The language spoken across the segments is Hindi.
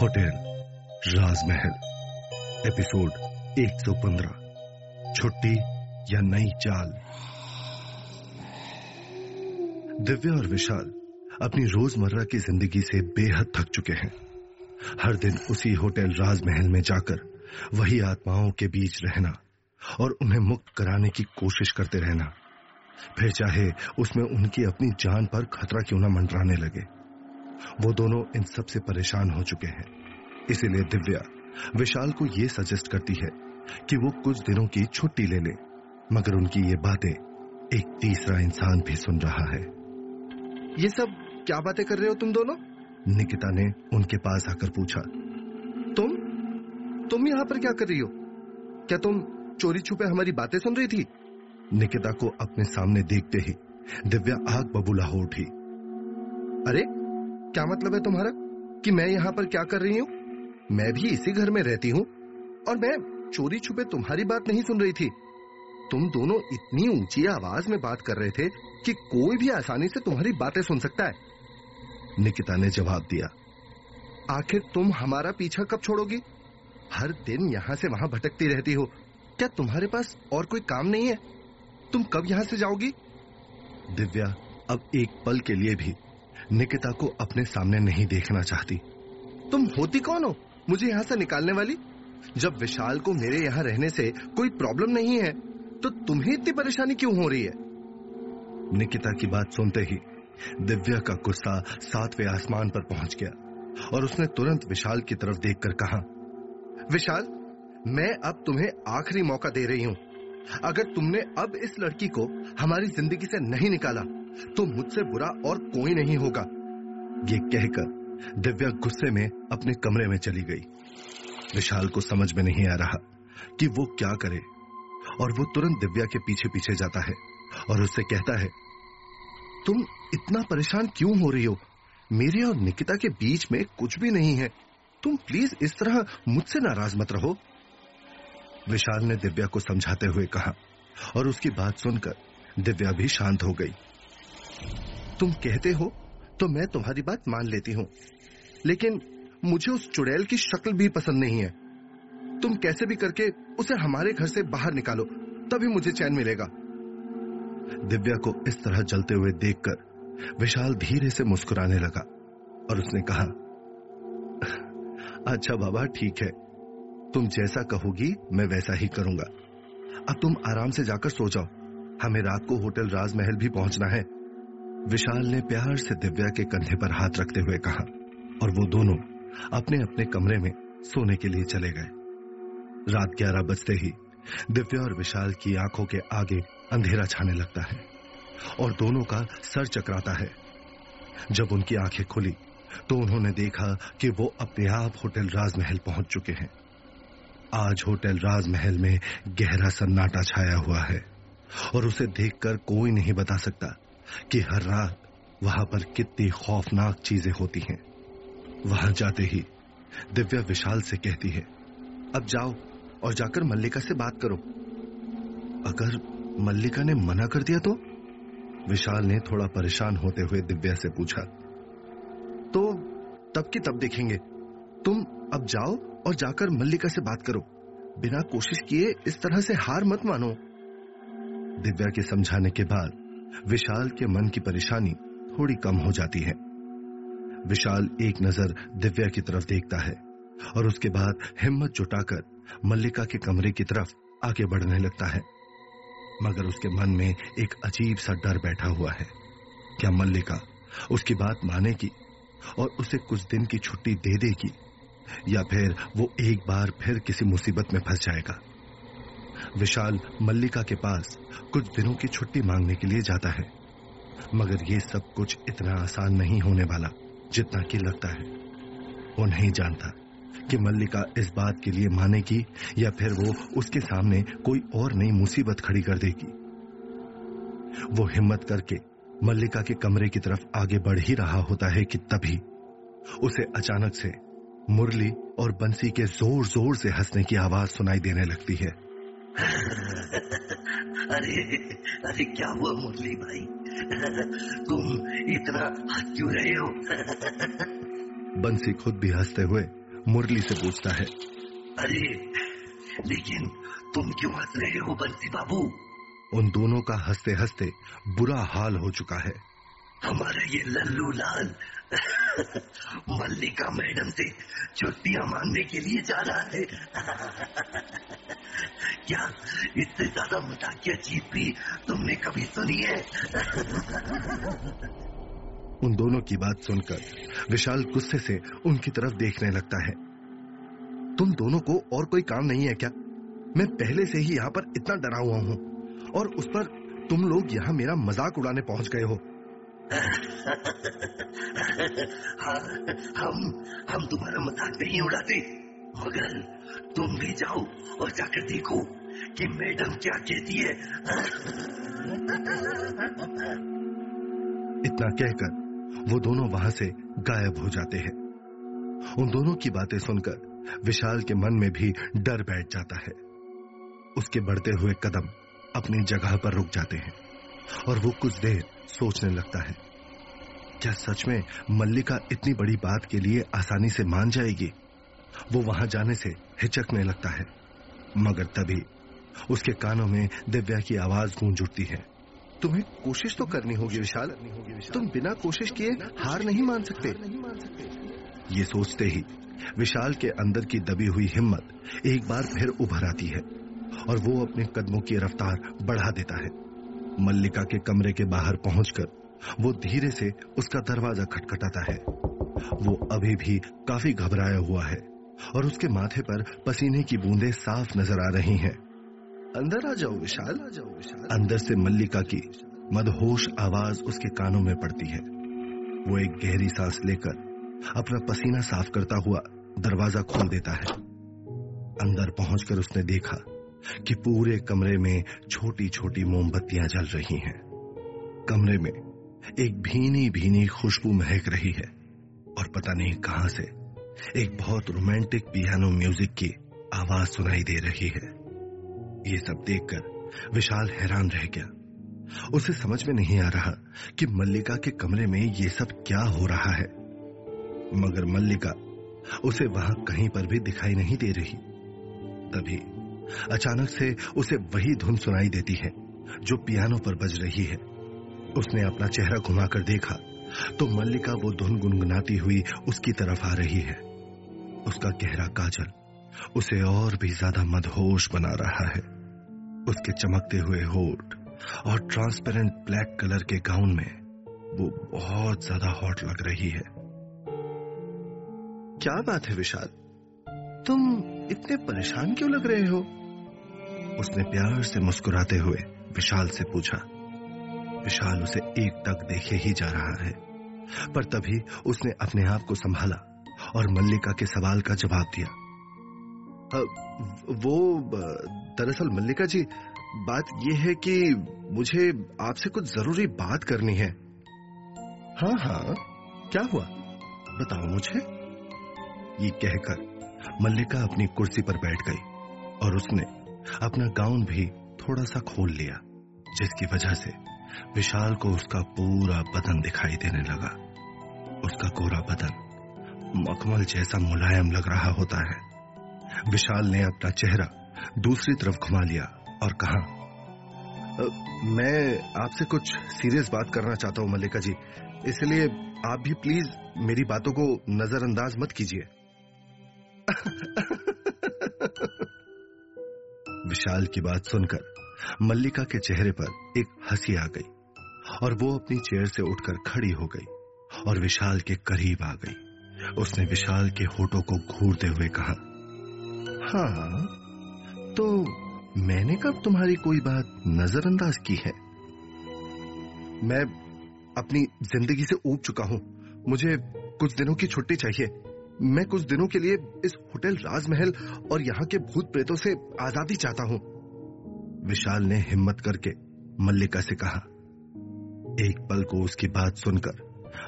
होटल, राजमहल, एपिसोड 115 छुट्टी या नई चाल। दिव्या और विशाल अपनी रोज़मर्रा की ज़िंदगी से बेहद थक चुके हैं। हर दिन उसी होटल, राजमहल में जाकर वही आत्माओं के बीच रहना और उन्हें मुक्त कराने की कोशिश करते रहना। फिर चाहे उसमें उनकी अपनी जान पर खतरा क्यों न मंडराने लगे। वो दोनों इन सबसे परेशान हो चुके हैं। इसीलिए दिव्या विशाल को ये सजेस्ट करती है कि वो कुछ दिनों की छुट्टी ले ले मगर उनकी ये बातें एक तीसरा इंसान भी सुन रहा है। ये सब क्या बातें कर रहे हो तुम दोनों? निकिता ने उनके पास आकर पूछा। तुम? तुम यहाँ पर क्या कर रही हो? क्या तुम चोरी छुपे हमारी बातें सुन रही थी? निकिता को अपने सामने देखते ही दिव्या आग बबूला हो उठी। अरे क्या मतलब है तुम्हारा? कि मैं यहाँ पर क्या कर रही हूँ? मैं भी इसी घर में रहती हूँ। और मैं चोरी छुपे तुम्हारी बात नहीं सुन रही थी। तुम दोनों इतनी ऊँची आवाज़ में बात कर रहे थे कि कोई भी आसानी से तुम्हारी बातें सुन सकता है। निकिता ने जवाब दिया, आखिर तुम हमारा पीछा कब छोड़ोगी? हर दिन यहाँ से वहाँ भटकती रहती हो। क्या तुम्हारे पास और कोई काम नहीं है? तुम कब यहाँ से जाओगी? दिव्या अब एक पल के लिए भी निकिता को अपने सामने नहीं देखना चाहती। तुम होती कौन हो? मुझे यहाँ से निकालने वाली? जब विशाल को मेरे यहाँ रहने से कोई प्रॉब्लम नहीं है तो तुम्हें इतनी परेशानी क्यों हो रही है? निकिता की बात सुनते ही दिव्या का गुस्सा सातवें आसमान पर पहुँच गया और उसने तुरंत विशाल की तरफ़ देखकर कहा, विशाल, मैं अब तुम्हें आखिरी मौका दे रही हूँ। अगर तुमने अब इस लड़की को हमारी ज़िंदगी से नहीं निकाला तो मुझसे बुरा और कोई नहीं होगा। ये कहकर दिव्या गुस्से में अपने कमरे में चली गई। विशाल को समझ में नहीं आ रहा कि वो क्या करे और वो तुरंत दिव्या के पीछे पीछे जाता है और उससे कहता है, तुम इतना परेशान क्यों हो रही हो? मेरे और निकिता के बीच में कुछ भी नहीं है। तुम प्लीज़ इस तरह मुझसे नाराज़ मत रहो। विशाल ने दिव्या को समझाते हुए कहा और उसकी बात सुनकर दिव्या भी शांत हो गई। तुम कहते हो तो मैं तुम्हारी बात मान लेती हूँ। लेकिन मुझे उस चुड़ैल की शक्ल भी पसंद नहीं है। तुम कैसे भी करके उसे हमारे घर से बाहर निकालो, तभी मुझे चैन मिलेगा। दिव्या को इस तरह जलते हुए देखकर विशाल धीरे से मुस्कुराने लगा और उसने कहा अच्छा बाबा, ठीक है। तुम जैसा कहोगी, मैं वैसा ही करूँगा। अब तुम आराम से जाकर सो जाओ। हमें रात को होटल राजमहल भी पहुँचना है। विशाल ने प्यार से दिव्या के कंधे पर हाथ रखते हुए कहा, और वो दोनों अपने अपने कमरे में सोने के लिए चले गए। रात ग्यारह बजते ही दिव्या और विशाल की आँखों के आगे अंधेरा छाने लगता है, और दोनों का सर चकराता है। जब उनकी आँखें खुली तो उन्होंने देखा कि वो अपने आप होटल राजमहल पहुँच चुके हैं। आज होटल राजमहल में गहरा सन्नाटा छाया हुआ है, और उसे देखकर कोई नहीं बता सकता कि हर रात वहाँ पर कितनी खौफनाक चीज़ें होती हैं। वहाँ जाते ही दिव्या विशाल से कहती है, अब जाओ और जाकर मल्लिका से बात करो। अगर मल्लिका ने मना कर दिया तो? विशाल ने थोड़ा परेशान होते हुए दिव्या से पूछा तो तब की तब देखेंगे। तुम अब जाओ और जाकर मल्लिका से बात करो। बिना कोशिश किए इस तरह से हार मत मानो। दिव्या के समझाने के बाद विशाल के मन की परेशानी थोड़ी कम हो जाती है। विशाल एक नज़र दिव्या की तरफ़ देखता है और उसके बाद हिम्मत जुटाकर मल्लिका के कमरे की तरफ़ आगे बढ़ने लगता है। मगर उसके मन में एक अजीब सा डर बैठा हुआ है। क्या मल्लिका उसकी बात मानेगी और उसे कुछ दिन की छुट्टी दे देगी या फिर वो एक बार फिर किसी मुसीबत में फंस जाएगा? विशाल मल्लिका के पास कुछ दिनों की छुट्टी मांगने के लिए जाता है। मगर ये सब कुछ इतना आसान नहीं होने वाला जितना कि लगता है। वो नहीं जानता कि मल्लिका इस बात के लिए मानेगी या फिर वो उसके सामने कोई और नई मुसीबत खड़ी कर देगी। वो हिम्मत करके मल्लिका के कमरे की तरफ़ आगे बढ़ ही रहा होता है कि तभी उसे अचानक से मुरली और बंसी के ज़ोर ज़ोर से हंसने की आवाज़ सुनाई देने लगती है। अरे अरे क्या हुआ मुरली भाई? तुम इतना हंस क्यों रहे हो? बंसी खुद भी हँसते हुए मुरली से पूछता है। अरे लेकिन तुम क्यों हंस रहे हो बंसी बाबू? उन दोनों का हँसते हँसते बुरा हाल हो चुका है। हमारा ये लल्लू लाल। मल्लिका मैडम से छुट्टियाँ मांगने के लिए जा रहा है। क्या इससे ज़्यादा मजाकिया चीज़ भी तुमने कभी सुनी है? उन दोनों की बात सुनकर विशाल गुस्से से उनकी तरफ़ देखने लगता है। तुम दोनों को और कोई काम नहीं है क्या? मैं पहले से ही यहाँ पर इतना डरा हुआ हूँ और उस पर तुम लोग यहाँ मेरा मज़ाक उड़ाने पहुँच गए हाँ, हम हम तुम्हारा मज़ाक नहीं उड़ाते, मगर तुम भी जाओ और जाकर देखो कि मैडम क्या कहती है। इतना कहकर वो दोनों वहाँ से गायब हो जाते हैं। उन दोनों की बातें सुनकर विशाल के मन में भी डर बैठ जाता है। उसके बढ़ते हुए कदम अपनी जगह पर रुक जाते हैं। और वो कुछ देर सोचने लगता है। क्या सच में मल्लिका इतनी बड़ी बात के लिए आसानी से मान जाएगी? वो वहाँ जाने से हिचकने लगता है। मगर तभी उसके कानों में दिव्या की आवाज़ गूंज उठती है। तुम्हें कोशिश तो करनी होगी विशाल। तुम बिना कोशिश किए हार नहीं मान सकते। ये सोचते ही विशाल के अंदर की दबी हुई हिम्मत एक बार फिर उभर आती है और वो अपने कदमों की रफ्तार बढ़ा देता है। मल्लिका के कमरे के बाहर पहुंचकर वो धीरे से उसका दरवाज़ा खटखटाता है। वो अभी भी काफ़ी घबराया हुआ है और उसके माथे पर पसीने की बूंदें साफ़ नज़र आ रही हैं। अंदर आ जाओ विशाल। आ जाओ विशाल अंदर से मल्लिका की मदहोश आवाज़ उसके कानों में पड़ती है। वो एक गहरी सांस लेकर अपना पसीना साफ़ करता हुआ दरवाज़ा खोल देता है। अंदर पहुंचकर उसने देखा कि पूरे कमरे में छोटी छोटी मोमबत्तियाँ जल रही हैं। कमरे में एक भीनी भीनी खुशबू महक रही है और पता नहीं कहाँ से एक बहुत रोमांटिक पियानो म्यूज़िक की आवाज़ सुनाई दे रही है। ये सब देखकर विशाल हैरान रह गया। उसे समझ में नहीं आ रहा कि मल्लिका के कमरे में ये सब क्या हो रहा है। मगर मल्लिका उसे वहाँ कहीं पर भी दिखाई नहीं दे रही। तभी अचानक से उसे वही धुन सुनाई देती है, जो पियानो पर बज रही है। उसने अपना चेहरा घुमाकर देखा तो मल्लिका वो धुन गुनगुनाती हुई उसकी तरफ़ आ रही है। उसका गहरा काजल उसे और भी ज़्यादा मदहोश बना रहा है। उसके चमकते हुए होठ और ट्रांसपेरेंट ब्लैक कलर के गाउन में वो बहुत ज़्यादा हॉट लग रही है। क्या बात है विशाल, तुम इतने परेशान क्यों लग रहे हो? उसने प्यार से मुस्कुराते हुए विशाल से पूछा विशाल उसे एक तक देखे ही जा रहा है। पर तभी उसने अपने आप को संभाला और मल्लिका के सवाल का जवाब दिया। अ, वो दरअसल मल्लिका जी बात यह है कि मुझे आपसे कुछ ज़रूरी बात करनी है। हाँ हाँ क्या हुआ? बताओ मुझे। ये कहकर मल्लिका अपनी कुर्सी पर बैठ गई और उसने अपना गाउन भी थोड़ा सा खोल लिया, जिसकी वजह से विशाल को उसका पूरा बदन दिखाई देने लगा। उसका गोरा बदन मखमल जैसा मुलायम लग रहा होता है। विशाल ने अपना चेहरा दूसरी तरफ़ घुमा लिया और कहा मैं आपसे कुछ सीरियस बात करना चाहता हूँ, मल्लिका जी। इसलिए आप भी प्लीज़ मेरी बातों को नजरअंदाज मत कीजिए। विशाल की बात सुनकर मल्लिका के चेहरे पर एक हँसी आ गई और वो अपनी चेयर से उठकर खड़ी हो गई और विशाल के करीब आ गई। उसने विशाल के होठों को घूरते हुए कहा हाँ तो मैंने कब तुम्हारी कोई बात नजरअंदाज की है? मैं अपनी ज़िंदगी से ऊब चुका हूँ। मुझे कुछ दिनों की छुट्टी चाहिए। मैं कुछ दिनों के लिए इस होटल राजमहल और यहाँ के भूत प्रेतों से आज़ादी चाहता हूँ। विशाल ने हिम्मत करके मल्लिका से कहा। एक पल को उसकी बात सुनकर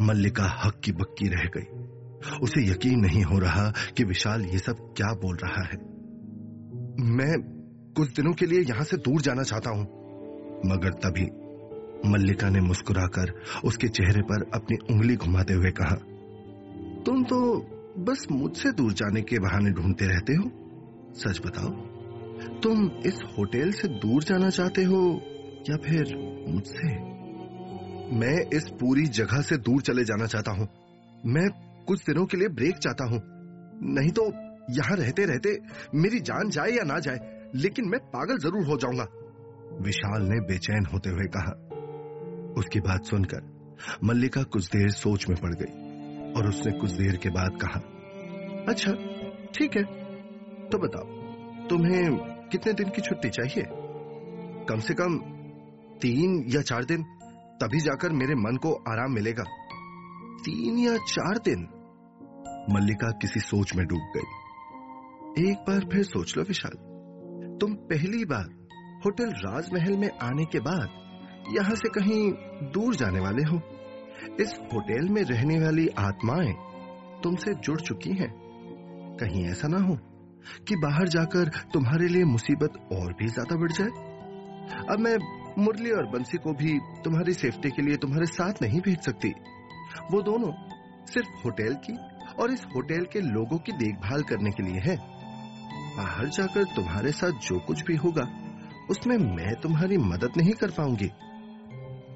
मल्लिका हक की बक्की रह गई। उसे यकीन नहीं हो रहा कि विशाल ये सब क्या बोल रहा है। मैं कुछ दिनों के लिए यहाँ से दूर जाना चाहता हूँ। मगर तभी मल्लिका ने मुस्कुराकर उसके चेहरे पर अपनी उंगली घुमाते हुए कहा, तुम तो बस मुझसे दूर जाने के बहाने ढूंढते रहते हो। सच बताओ, तुम इस होटल से दूर जाना चाहते हो या फिर मुझसे? मैं इस पूरी जगह से दूर चले जाना चाहता हूँ। मैं कुछ दिनों के लिए ब्रेक चाहता हूँ। नहीं तो यहाँ रहते रहते मेरी जान जाए या ना जाए, लेकिन मैं पागल ज़रूर हो जाऊँगा। विशाल ने बेचैन होते हुए कहा। उसकी बात सुनकर मल्लिका कुछ देर सोच में पड़ गई। और उसने कुछ देर के बाद कहा अच्छा ठीक है तो बताओ, तुम्हें कितने दिन की छुट्टी चाहिए? कम से कम तीन या चार दिन, तभी जाकर मेरे मन को आराम मिलेगा। तीन या चार दिन? मल्लिका किसी सोच में डूब गई। एक बार फिर सोच लो विशाल, तुम पहली बार होटल राजमहल में आने के बाद यहाँ से कहीं दूर जाने वाले हो। इस होटल में रहने वाली आत्माएँ तुमसे जुड़ चुकी हैं। कहीं ऐसा ना हो कि बाहर जाकर तुम्हारे लिए मुसीबत और भी ज़्यादा बढ़ जाए। अब मैं मुरली और बंसी को भी तुम्हारी सेफ्टी के लिए तुम्हारे साथ नहीं भेज सकती। वो दोनों सिर्फ़ होटल की और इस होटल के लोगों की देखभाल करने के लिए है। बाहर जाकर तुम्हारे साथ जो कुछ भी होगा, उसमें मैं तुम्हारी मदद नहीं कर पाऊँगी।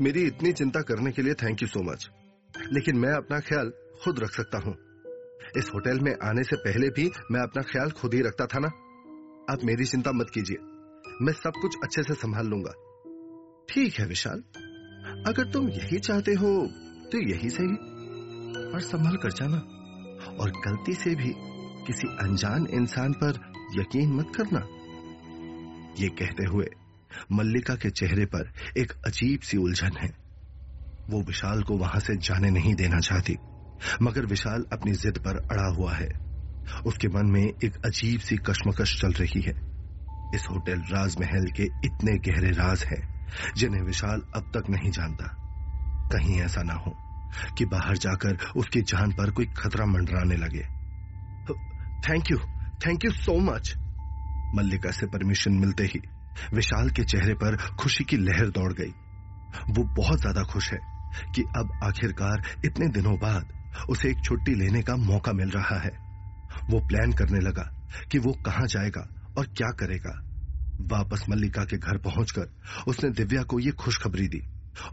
मेरी इतनी चिंता करने के लिए थैंक यू सो मच लेकिन मैं अपना ख्याल खुद रख सकता हूँ। इस होटल में आने से पहले भी मैं अपना ख्याल खुद ही रखता था ना? आप मेरी चिंता मत कीजिए। मैं सब कुछ अच्छे से संभाल लूँगा। ठीक है, विशाल। अगर तुम यही चाहते हो तो यही सही। और संभल कर जाना। और गलती से भी किसी अनजान इंसान पर यकीन मत करना। ये कहते हुए मल्लिका के चेहरे पर एक अजीब सी उलझन है। वो विशाल को वहाँ से जाने नहीं देना चाहती, मगर विशाल अपनी जिद पर अड़ा हुआ है। उसके मन में एक अजीब सी कश्मकश चल रही है। इस होटल राजमहल के इतने गहरे राज हैं, जिन्हें विशाल अब तक नहीं जानता। कहीं ऐसा ना हो कि बाहर जाकर उसकी जान पर कोई खतरा मंडराने लगे। Thank you thank you so much, Mallika से परमिशन मिलते ही विशाल के चेहरे पर खुशी की लहर दौड़ गई। वो बहुत ज़्यादा खुश है कि अब आखिरकार इतने दिनों बाद उसे एक छुट्टी लेने का मौका मिल रहा है। वो प्लान करने लगा कि वो कहाँ जाएगा और क्या करेगा। वापस मल्लिका के घर पहुंचकर उसने दिव्या को ये खुशखबरी दी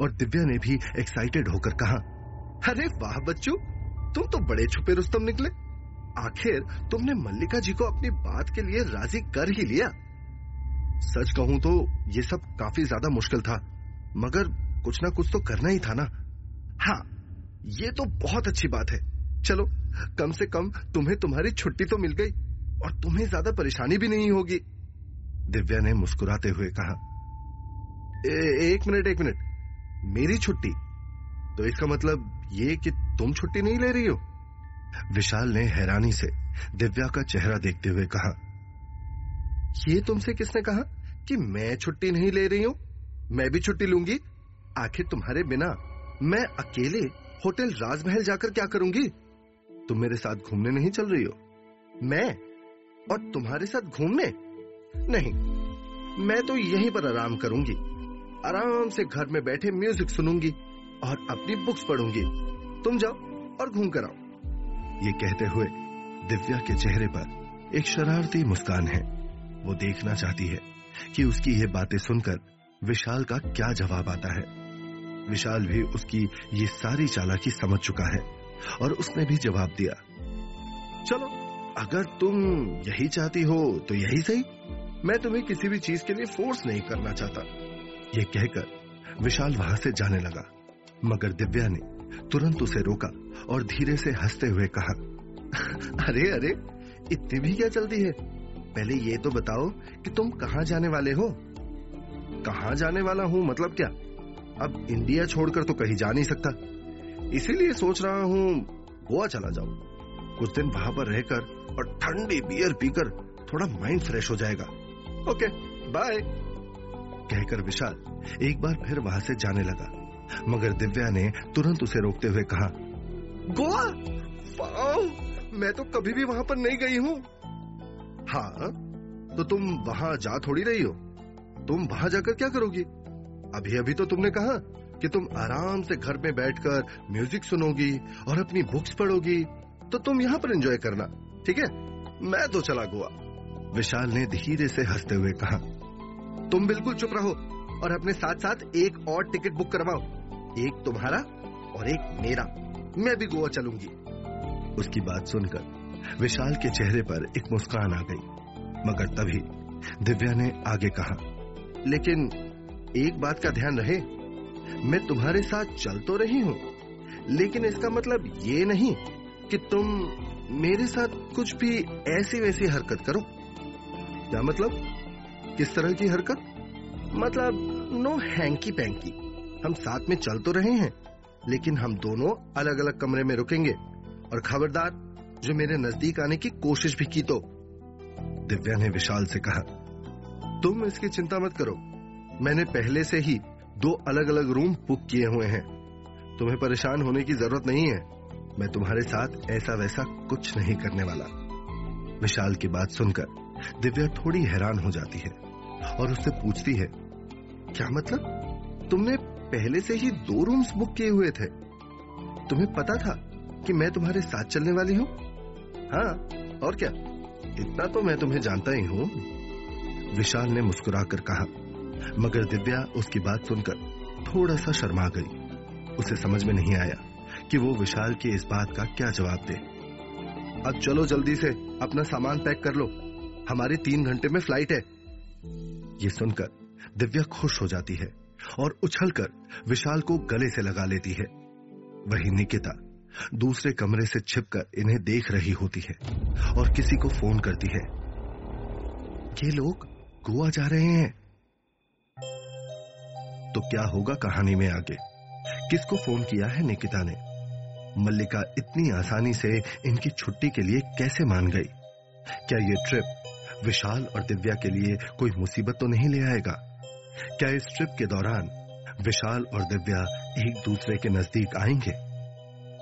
और दिव्या ने भी एक्साइटेड होकर कहा, अरे वाह बच्चू, तुम तो बड़े छुपे रुस्तम निकले। आखिर तुमने मल्लिका जी को अपनी बात के लिए राज़ी कर ही लिया। सच कहूँ तो ये सब काफ़ी ज़्यादा मुश्किल था मगर कुछ ना कुछ तो करना ही था ना। हाँ ये तो बहुत अच्छी बात है। चलो कम से कम तुम्हें तुम्हारी छुट्टी तो मिल गई और तुम्हें ज़्यादा परेशानी भी नहीं होगी दिव्या ने मुस्कुराते हुए कहा। ए, एक मिनट एक मिनट मेरी छुट्टी? तो इसका मतलब ये कि तुम छुट्टी नहीं ले रही हो? विशाल ने हैरानी से दिव्या का चेहरा देखते हुए कहा। ये तुमसे किसने कहा कि मैं छुट्टी नहीं ले रही हूँ? मैं भी छुट्टी लूँगी। आखिर तुम्हारे बिना मैं अकेले होटल राजमहल जाकर क्या करूँगी? तुम मेरे साथ घूमने नहीं चल रही हो। मैं और तुम्हारे साथ घूमने? नहीं, मैं तो यहीं पर आराम करूँगी। आराम से घर में बैठे म्यूज़िक सुनूँगी और अपनी बुक्स पढ़ूँगी। तुम जाओ और घूम कर आओ। ये कहते हुए दिव्या के चेहरे पर एक शरारती मुस्कान है। वो देखना चाहती है कि उसकी ये बातें सुनकर विशाल का क्या जवाब आता है। विशाल भी उसकी ये सारी चालाकी समझ चुका है और उसने भी जवाब दिया, चलो, अगर तुम यही चाहती हो तो यही सही। मैं तुम्हें किसी भी चीज़ के लिए फोर्स नहीं करना चाहता। ये कहकर विशाल वहाँ से जाने लगा, मगर दिव्या ने तुरंत उसे रोका और धीरे से हँसते हुए कहा, अरे अरे, इतनी भी क्या चलती है? पहले ये तो बताओ कि तुम कहाँ जाने वाले हो? कहाँ जाने वाला हूँ मतलब क्या? अब इंडिया छोड़कर तो कहीं जा नहीं सकता। इसीलिए सोच रहा हूँ गोवा चला जाऊँ। कुछ दिन वहाँ पर रहकर और ठंडी बियर पीकर थोड़ा माइंड फ्रेश हो जाएगा। ओके बाय कहकर विशाल एक बार फिर वहाँ से जाने लगा। मगर दिव्या ने तुरंत उसे रोकते हुए कहा, गोवा? मैं तो कभी भी वहाँ पर नहीं गई हूँ। हाँ तो तुम वहाँ जा थोड़ी रही हो। तुम वहाँ जाकर क्या करोगी? अभी अभी तो तुमने कहा कि तुम आराम से घर में बैठकर म्यूज़िक सुनोगी और अपनी बुक्स पढ़ोगी तो तुम यहाँ पर एंजॉय करना, ठीक है? मैं तो चला गोवा। विशाल ने धीरे से हँसते हुए कहा, तुम बिल्कुल चुप रहो और अपने साथ साथ एक और टिकट बुक करवाओ, एक तुम्हारा और एक मेरा। मैं भी गोवा चलूँगी। उसकी बात सुनकर विशाल के चेहरे पर एक मुस्कान आ गई। मगर तभी दिव्या ने आगे कहा, लेकिन एक बात का ध्यान रहे, मैं तुम्हारे साथ चल तो रही हूँ, लेकिन इसका मतलब ये नहीं कि तुम मेरे साथ कुछ भी ऐसी वैसी हरकत करो। क्या मतलब? किस तरह की हरकत? मतलब नो हैंकी पैंकी हम साथ में चल तो रहे हैं, लेकिन हम दोनों अलग अलग कमरे में रुकेंगे और खबरदार जो मेरे नज़दीक आने की कोशिश भी की तो दिव्या ने विशाल से कहा, तुम इसकी चिंता मत करो। मैंने पहले से ही दो अलग अलग रूम बुक किए हुए हैं। तुम्हें परेशान होने की ज़रूरत नहीं है। मैं तुम्हारे साथ ऐसा वैसा कुछ नहीं करने वाला। विशाल की बात सुनकर दिव्या थोड़ी हैरान हो जाती है और उससे पूछती है, क्या मतलब? तुमने पहले से ही दो रूम्स बुक किए हुए थे। तुम्हें पता था कि मैं तुम्हारे साथ चलने वाली हूँ? हाँ और क्या? इतना तो मैं तुम्हें जानता ही हूँ। विशाल ने मुस्कुराकर कहा, मगर दिव्या उसकी बात सुनकर थोड़ा सा शर्मा गई। उसे समझ में नहीं आया कि वो विशाल की इस बात का क्या जवाब दे। अब चलो जल्दी से, अपना सामान पैक कर लो। हमारी तीन घंटे में फ़्लाइट है। ये सुनकर दिव्या खुश हो जाती है और उछलकर विशाल को गले से लगा लेती है। वही निकिता दूसरे कमरे से छिपकर इन्हें देख रही होती है और किसी को फ़ोन करती है। ये लोग गोवा जा रहे हैं। तो क्या होगा कहानी में आगे? किसको फ़ोन किया है निकिता ने? मल्लिका इतनी आसानी से इनकी छुट्टी के लिए कैसे मान गई? क्या ये ट्रिप विशाल और दिव्या के लिए कोई मुसीबत तो नहीं ले आएगा? क्या इस ट्रिप के दौरान विशाल और दिव्या एक दूसरे के नज़दीक आएँगे?